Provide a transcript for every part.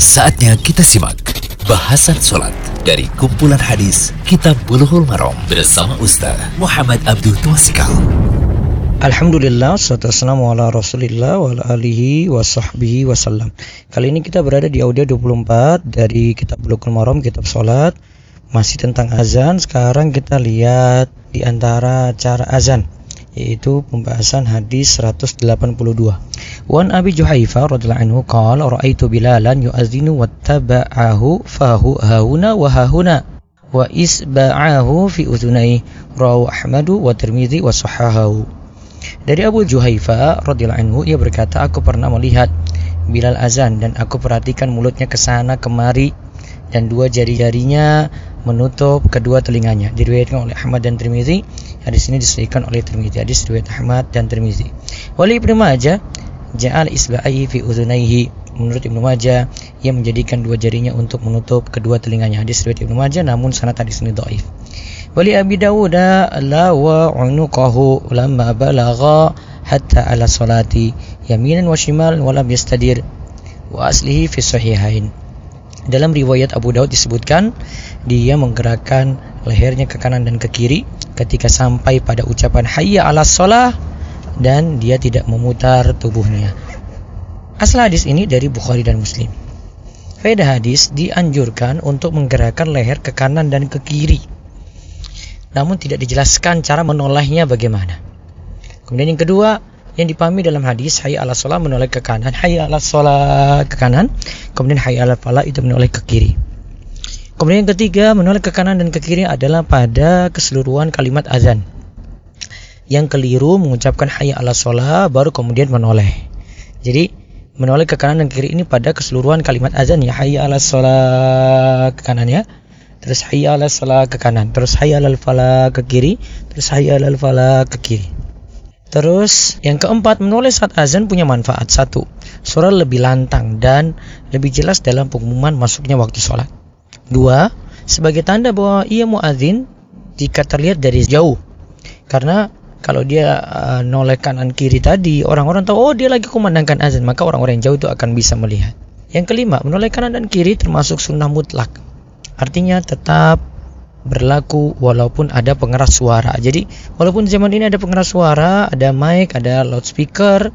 Saatnya kita simak bahasan sholat dari kumpulan hadis Kitab Bulughul Maram bersama Ustaz Muhammad Abdul Twasikal. Alhamdulillah, wassalamu ala rasulillah wa ala alihi wa sahbihi wasallam Kali ini kita berada di audio 24 dari kitab Bulughul Maram, kitab sholat Masih tentang azan, sekarang kita lihat di antara cara azan yaitu pembahasan hadis 182. Radhiyallahu anhu qala raaitu Bilalan yu'adzinu wattaba'ahu fahu hauna wa hahuna wa isba'ahu fi udhunai rawu Ahmadu wa Tirmidzi wa sahahahu. Dari Abu Juhaifa radhiyallahu anhu ia berkata aku pernah melihat Bilal azan dan aku perhatikan mulutnya ke sana kemari dan dua jari-jarinya menutup kedua telinganya. Diriwayatkan oleh Ahmad dan Tirmizi. Hadis ini disebutkan oleh Tirmizi. Hadis riwayat Ahmad dan Tirmizi. Wali Ibnu Majah ja'al isba'i fi udhunaihi. Menurut Ibnu Majah, ia menjadikan dua jarinya untuk menutup kedua telinganya. Hadis riwayat Ibnu Majah namun sanad hadis ini dhaif. Wali Abi Dawud la wa unuqahu lamma balagha hatta ala salati yaminan wa shimalan wa yastadir wa aslihi fi sahihain. Dalam riwayat Abu Daud disebutkan dia menggerakkan lehernya ke kanan dan ke kiri ketika sampai pada ucapan hayya ala sholah dan dia tidak memutar tubuhnya. Asal hadis ini dari Bukhari dan Muslim. Faedah hadis dianjurkan untuk menggerakkan leher ke kanan dan ke kiri. Namun tidak dijelaskan cara menolehnya bagaimana. Kemudian yang kedua, yang dipahami dalam hadis hayya ala sholat menoleh ke kanan hayya ala sholat ke kanan kemudian hayya ala falah itu menoleh ke kiri kemudian yang ketiga menoleh ke kanan dan ke kiri adalah pada keseluruhan kalimat azan yang keliru mengucapkan hayya ala sholat baru kemudian menoleh. Jadi menoleh ke kanan dan kiri ini pada keseluruhan kalimat azan ya. Hayya ala sholat ke kanan ya. Terus hayya ala sholat ke kanan. Terus hayya ala falah ke kiri. Terus hayya ala falah ke kiri. Terus yang keempat menoleh saat azan punya manfaat. Satu suara lebih lantang dan lebih jelas dalam pengumuman masuknya waktu sholat. Dua sebagai tanda bahwa ia muadzin jika terlihat dari jauh. Karena kalau dia uh, noleh kanan kiri tadi orang-orang tahu oh dia lagi kumandangkan azan maka orang-orang yang jauh itu akan bisa melihat. Yang kelima menoleh kanan dan kiri termasuk sunnah mutlak artinya tetap berlaku walaupun ada pengeras suara. Jadi walaupun zaman ini ada pengeras suara, ada mic, ada loudspeaker,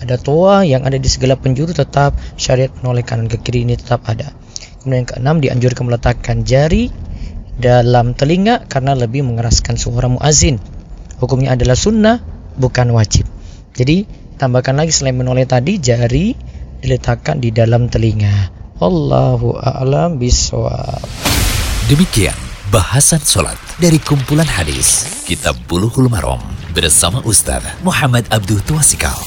ada toa yang ada di segala penjuru tetap syariat menoleh kanan ke kiri ini tetap ada. Kemudian yang keenam dianjurkan meletakkan jari dalam telinga karena lebih mengeraskan suara muazin. Hukumnya adalah sunnah bukan wajib. Jadi tambahkan lagi selain menoleh tadi jari diletakkan di dalam telinga. Allahu a'lam bishawab. Demikian bahasan sholat dari kumpulan hadis Kitab Bulughul Maram bersama Ustaz Muhammad Abdul Twasikal.